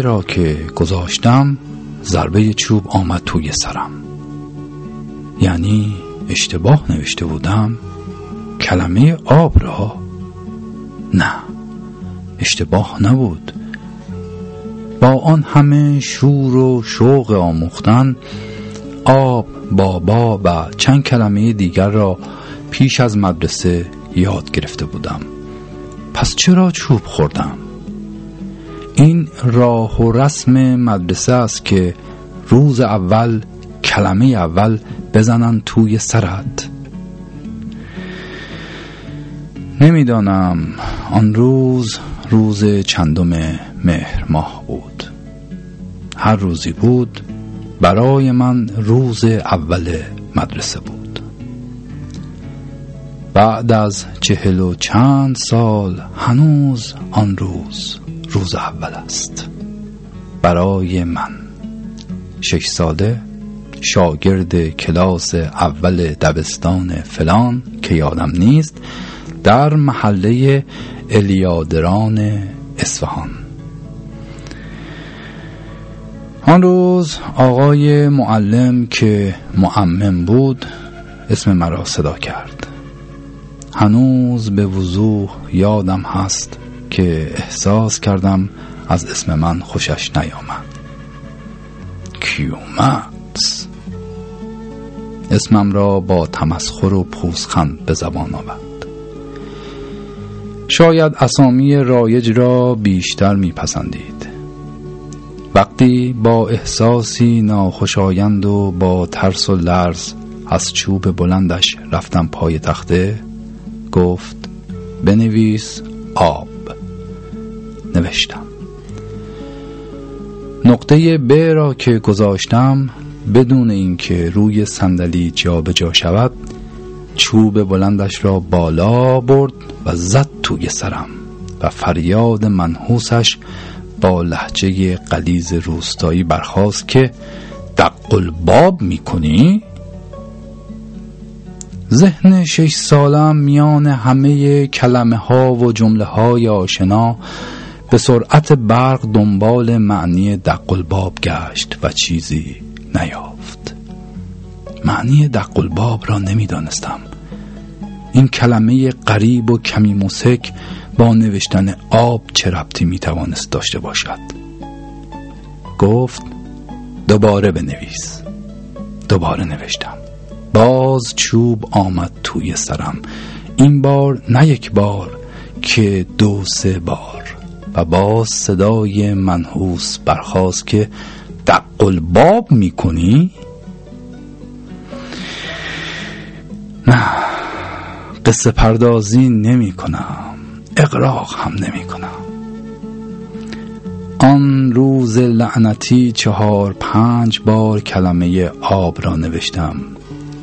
را که گذاشتم ضربه چوب آمد توی سرم. یعنی اشتباه نوشته بودم کلمه آب را؟ نه اشتباه نبود. با آن همه شور و شوق آموختن آب بابا و چند کلمه دیگر را پیش از مدرسه یاد گرفته بودم. پس چرا چوب خوردم؟ این راه و رسم مدرسه است که روز اول کلمه اول بزنن توی سرت. نمی‌دانم آن روز روز چندم مهر ماه بود. هر روزی بود برای من روز اول مدرسه بود. بعد از چهل و چند سال هنوز آن روز. روز اول است. برای من. شش ساله شاگرد کلاس اول دبستان فلان که یادم نیست در محله الیادران اصفهان. آن روز آقای معلم که معمم بود اسم مرا صدا کرد. هنوز به وضوح یادم هست. که احساس کردم از اسم من خوشش نیامد. کیومکس اسمم را با تمسخر و پوزخند به زبان آورد. شاید اسامی رایج را بیشتر میپسندید. وقتی با احساسی ناخوشایند و با ترس و لرز از چوب بلندش رفتم پای تخته گفت بنویس آب. نوشتم نقطه ب را که گذاشتم بدون اینکه روی صندلی جابجا شود چوب بلندش را بالا برد و زد توی سرم و فریاد منحوسش با لحجه قلیز روستایی برخواست که دق باب می‌کنی؟ ذهن شش سالم میان همه کلمه ها و جمله های آشنا به سرعت برق دنبال معنی دق باب گشت و چیزی نیافت. معنی دق باب را نمی‌دانستم. این کلمه قریب و کمی مسک با نوشتن آب چه ربطی می‌توانست داشته باشد؟ گفت دوباره بنویس. دوباره نوشتم. باز چوب آمد توی سرم. این بار نه یک بار که دو سه بار. و باز صدای منحوس برخواست که دق باب می‌کنی؟ نه قصه پردازی نمی کنم اقراق هم نمی کنم آن روز لعنتی چهار پنج بار کلمه آب را نوشتم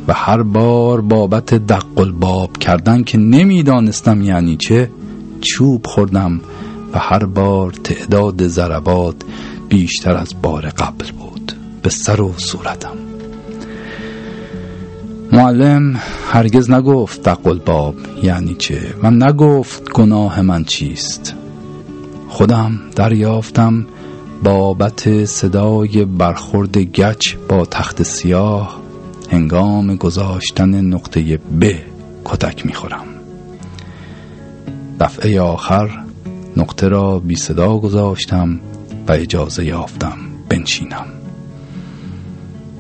و هر بار بابت دق باب کردن که نمی‌دانستم یعنی چه چوب خوردم و هر بار تعداد ضربات بیشتر از بار قبل بود. به سر و صورتم. معلم هرگز نگفت دقل باب یعنی چه؟ و نگفت گناه من چیست. خودم دریافتم بابت صدای برخورد گچ با تخت سیاه. هنگام گذاشتن نقطه ب کتک می‌خورم. دفعه آخر نقطه را بی صدا گذاشتم و اجازه یافتم بنشینم.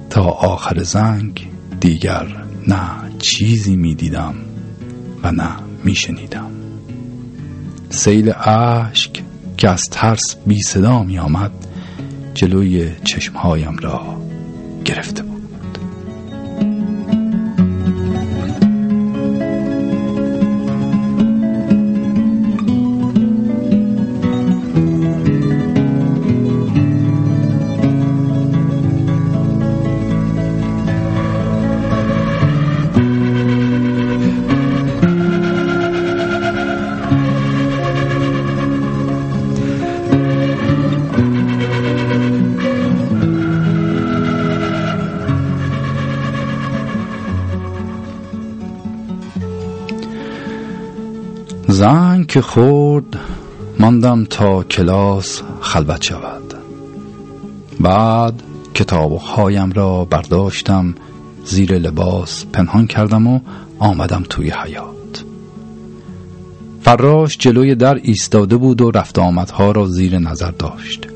تا آخر زنگ دیگر نه چیزی می دیدم و نه می شنیدم. سیل اشک که از ترس بی صدا می آمد جلوی چشمهایم را گرفته زنگ که خورد ماندم تا کلاس خلوت شود. بعد کتابهایم را برداشتم زیر لباس پنهان کردم و آمدم توی حیات فراش جلوی در ایستاده بود و رفت آمدها را زیر نظر داشت.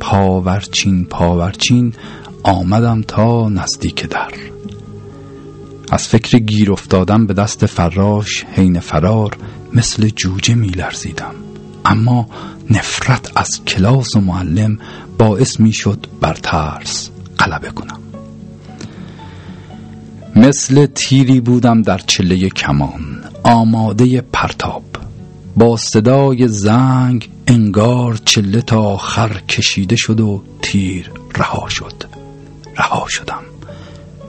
پاورچین پاورچین آمدم تا نزدیک در. از فکر گیر افتادم به دست فراش حین فرار مثل جوجه می لرزیدم اما نفرت از کلاس و معلم باعث می شد بر ترس غلبه کنم. مثل تیری بودم در چله کمان آماده پرتاب. با صدای زنگ انگار چله تا آخر کشیده شد و تیر رها شد. رها شدم.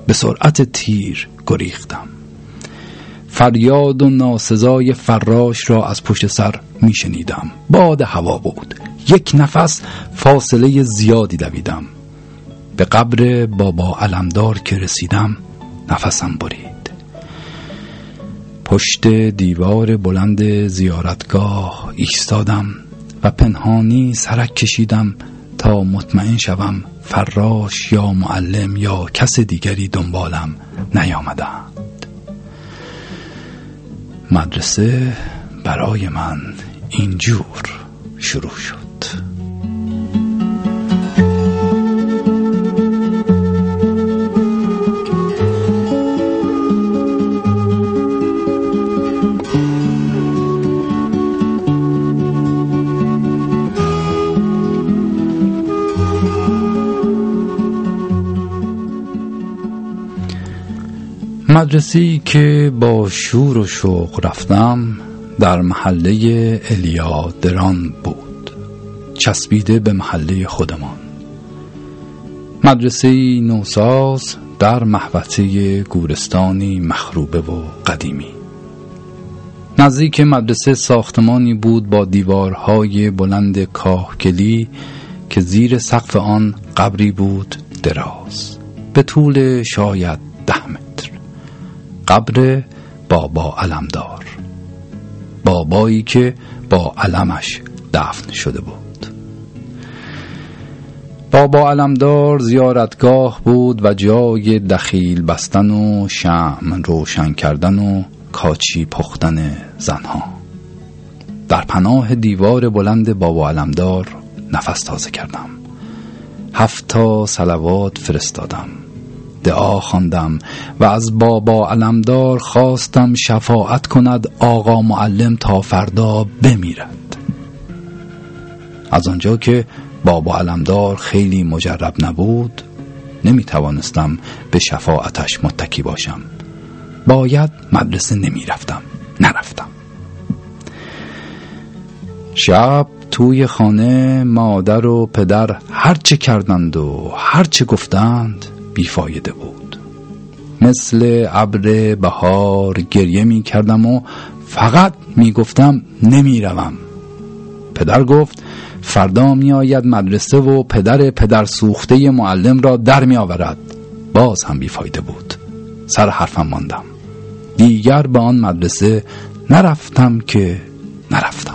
به سرعت تیر گریختم. فریاد و ناسزای فراش را از پشت سر می شنیدم باد هوا بود. یک نفس فاصله زیادی دویدم. به قبر بابا علمدار که رسیدم نفسم برید. پشت دیوار بلند زیارتگاه ایستادم و پنهانی سرک کشیدم تا مطمئن شوم فراش یا معلم یا کس دیگری دنبالم نیامدند مدرسه برای من اینجور شروع شد. مدرسی که با شور و شوق رفتم در محله الیا دران بود چسبیده به محله خودمان. مدرسه نوساز در محوطه گورستانی مخروبه و قدیمی. نزدیک مدرسه ساختمانی بود با دیوارهای بلند کاهگلی که زیر سقف آن قبری بود دراز. به طول شاید ده قبر بابا علمدار بابایی که با علمش دفن شده بود. بابا علمدار زیارتگاه بود و جای دخیل بستن و شم روشن کردن و کاچی پختن زنها. در پناه دیوار بلند بابا علمدار نفس تازه کردم. هفتا سلوات فرستادم. دعا خواندم و از بابا علمدار خواستم شفاعت کند آقا معلم تا فردا بمیرد. از آنجا که بابا علمدار خیلی مجرب نبود نمی توانستم به شفاعتش متکی باشم. باید مدرسه نمی رفتم نرفتم. شب توی خانه مادر و پدر هرچه کردند و هرچه گفتند بیفایده بود. مثل ابر بهار گریه می کردم و فقط می گفتم نمی روم. پدر گفت فردا می آید مدرسه و پدر پدر سوخته معلم را در می آورد. باز هم بیفایده بود. سر حرفم ماندم. دیگر به آن مدرسه نرفتم که نرفتم.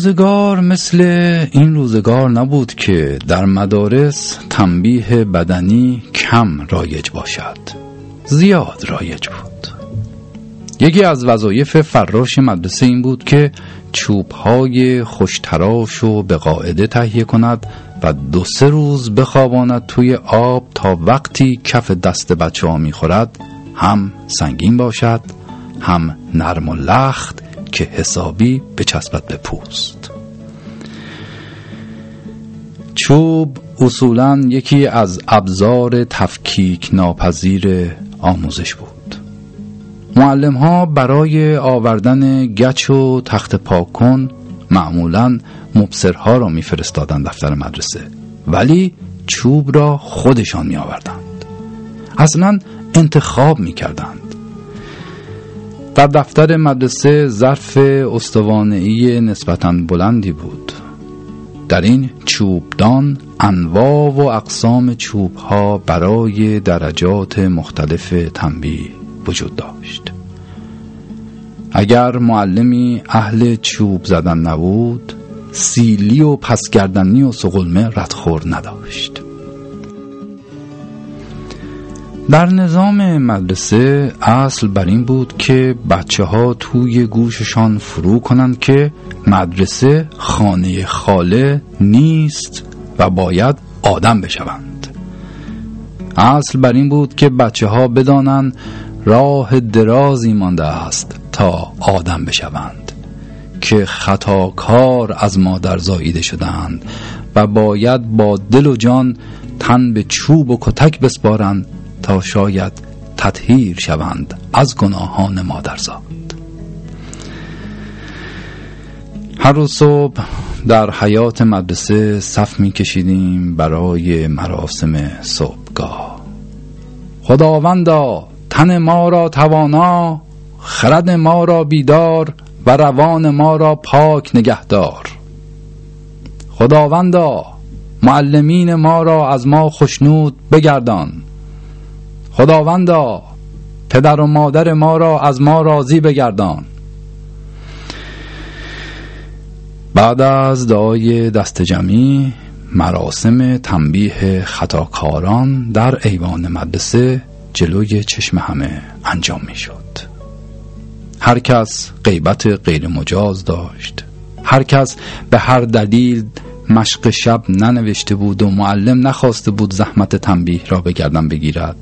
روزگار مثل این روزگار نبود که در مدارس تنبیه بدنی کم رایج باشد. زیاد رایج بود. یکی از وظایف فراش مدرسه این بود که چوبهای خوشتراش و به قاعده تهیه کند و دو سه روز بخواباند توی آب تا وقتی کف دست بچه ها می‌خورد هم سنگین باشد هم نرم و لخت که حسابی بچسبد به پوست چوب اصولا یکی از ابزار تفکیک ناپذیر آموزش بود. معلم ها برای آوردن گچ و تخت پاکن معمولا مبصرها را میفرستادند دفتر مدرسه ولی چوب را خودشان می آوردند اصلا انتخاب می کردند در دفتر مدرسه ظرف استوانهای نسبتا بلندی بود. در این چوبدان انواع و اقسام چوب ها برای درجات مختلف تنبیه وجود داشت. اگر معلمی اهل چوب زدن نبود سیلی و پسگردنی و سقلمه ردخور نداشت. در نظام مدرسه اصل بر این بود که بچه ها توی گوششان فرو کنند که مدرسه خانه خاله نیست و باید آدم بشوند. اصل بر این بود که بچه ها بدانند راه درازی مانده است تا آدم بشوند که خطاکار از مادر زاییده شدند و باید با دل و جان تن به چوب و کتک بسپارند شاید تطهیر شوند از گناهان مادرزاد. هر روز صبح در حیات مدرسه صف می کشیدیم برای مراسم صبحگاه. خداوندا تن ما را توانا خرد ما را بیدار و روان ما را پاک نگهدار. خداوندا معلمین ما را از ما خشنود بگردان. خداوندا پدر و مادر ما را از ما راضی بگردان. بعد از دعای دست جمعی مراسم تنبیه خطاکاران در ایوان مدرسه جلوی چشم همه انجام می شد هر کس غیبت غیر مجاز داشت. هر کس به هر دلیل مشق شب ننوشته بود و معلم نخواسته بود زحمت تنبیه را به گردن بگیرد.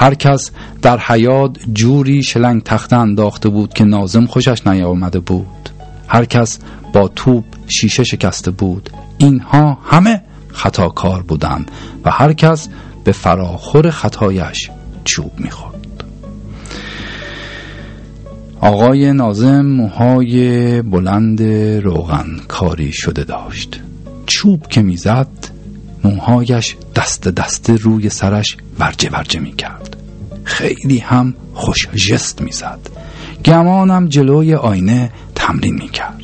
هر کس در حیات جوری شلنگ تخته انداخته بود که نازم خوشش نیامده بود. هر کس با توپ شیشه شکسته بود. اینها همه خطاکار بودند و هر کس به فراخور خطایش چوب می‌خورد. آقای نازم موهای بلند روغن کاری شده داشت. چوب که می‌زد موهایش دست دست روی سرش ورجه ورجه می کرد خیلی هم خوش جست می زد گمانم جلوی آینه تمرین می کرد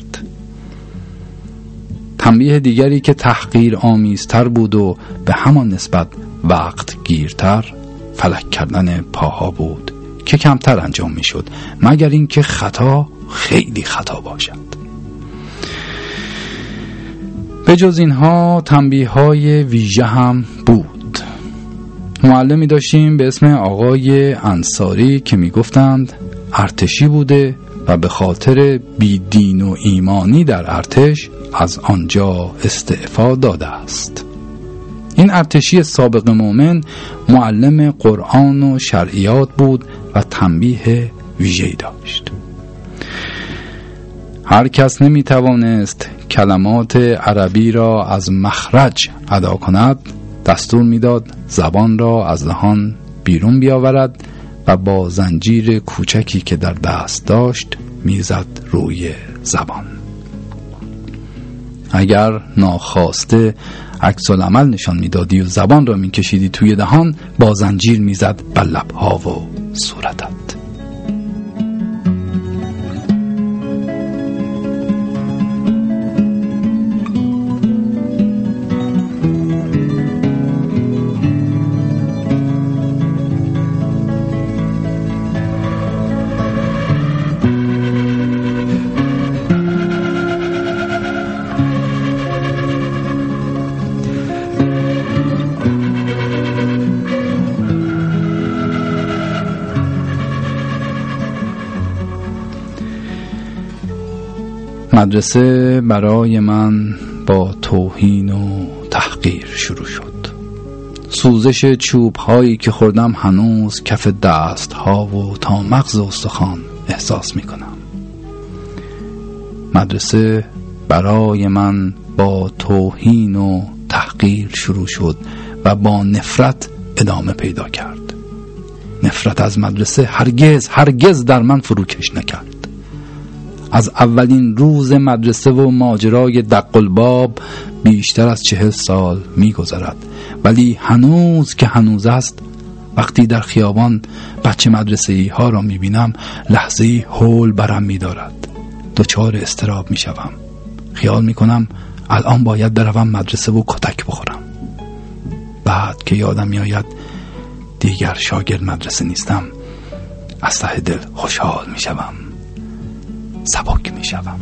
تنبیه دیگری که تحقیر آمیزتر بود و به همان نسبت وقت گیرتر فلک کردن پاها بود که کمتر انجام می شد مگر اینکه خطا خیلی خطا باشد. به جز اینها تنبیه های ویژه هم بود. معلمی داشتیم به اسم آقای انصاری که می‌گفتند ارتشی بوده و به خاطر بیدین و ایمانی در ارتش از آنجا استعفا داده است. این ارتشی سابق مؤمن معلم قرآن و شرعیات بود و تنبیه ویژه‌ای داشت. هر کس نمی توانست کلمات عربی را از مخرج ادا کند دستور می‌داد زبان را از دهان بیرون بیاورد و با زنجیر کوچکی که در دست داشت می‌زد روی زبان. اگر ناخواسته عکس العمل نشان می‌دادی و زبان را میکشیدی توی دهان با زنجیر می‌زد بر لبها و صورتت. مدرسه برای من با توهین و تحقیر شروع شد. سوزش چوب هایی که خوردم هنوز کف دست ها و تا مغز استخوان احساس می کنم مدرسه برای من با توهین و تحقیر شروع شد و با نفرت ادامه پیدا کرد. نفرت از مدرسه هرگز هرگز در من فروکش نکرد. از اولین روز مدرسه و ماجرای دقلباب بیشتر از چهل سال میگذرد. ولی هنوز که هنوز است وقتی در خیابان بچه مدرسه ای ها را می بینم لحظه هول برم می دارد دچار استراب می شوم خیال می کنم الان باید بروم مدرسه و کتک بخورم. بعد که یادم می آید دیگر شاگرد مدرسه نیستم. از ته دل خوشحال می شوم سبک می شوم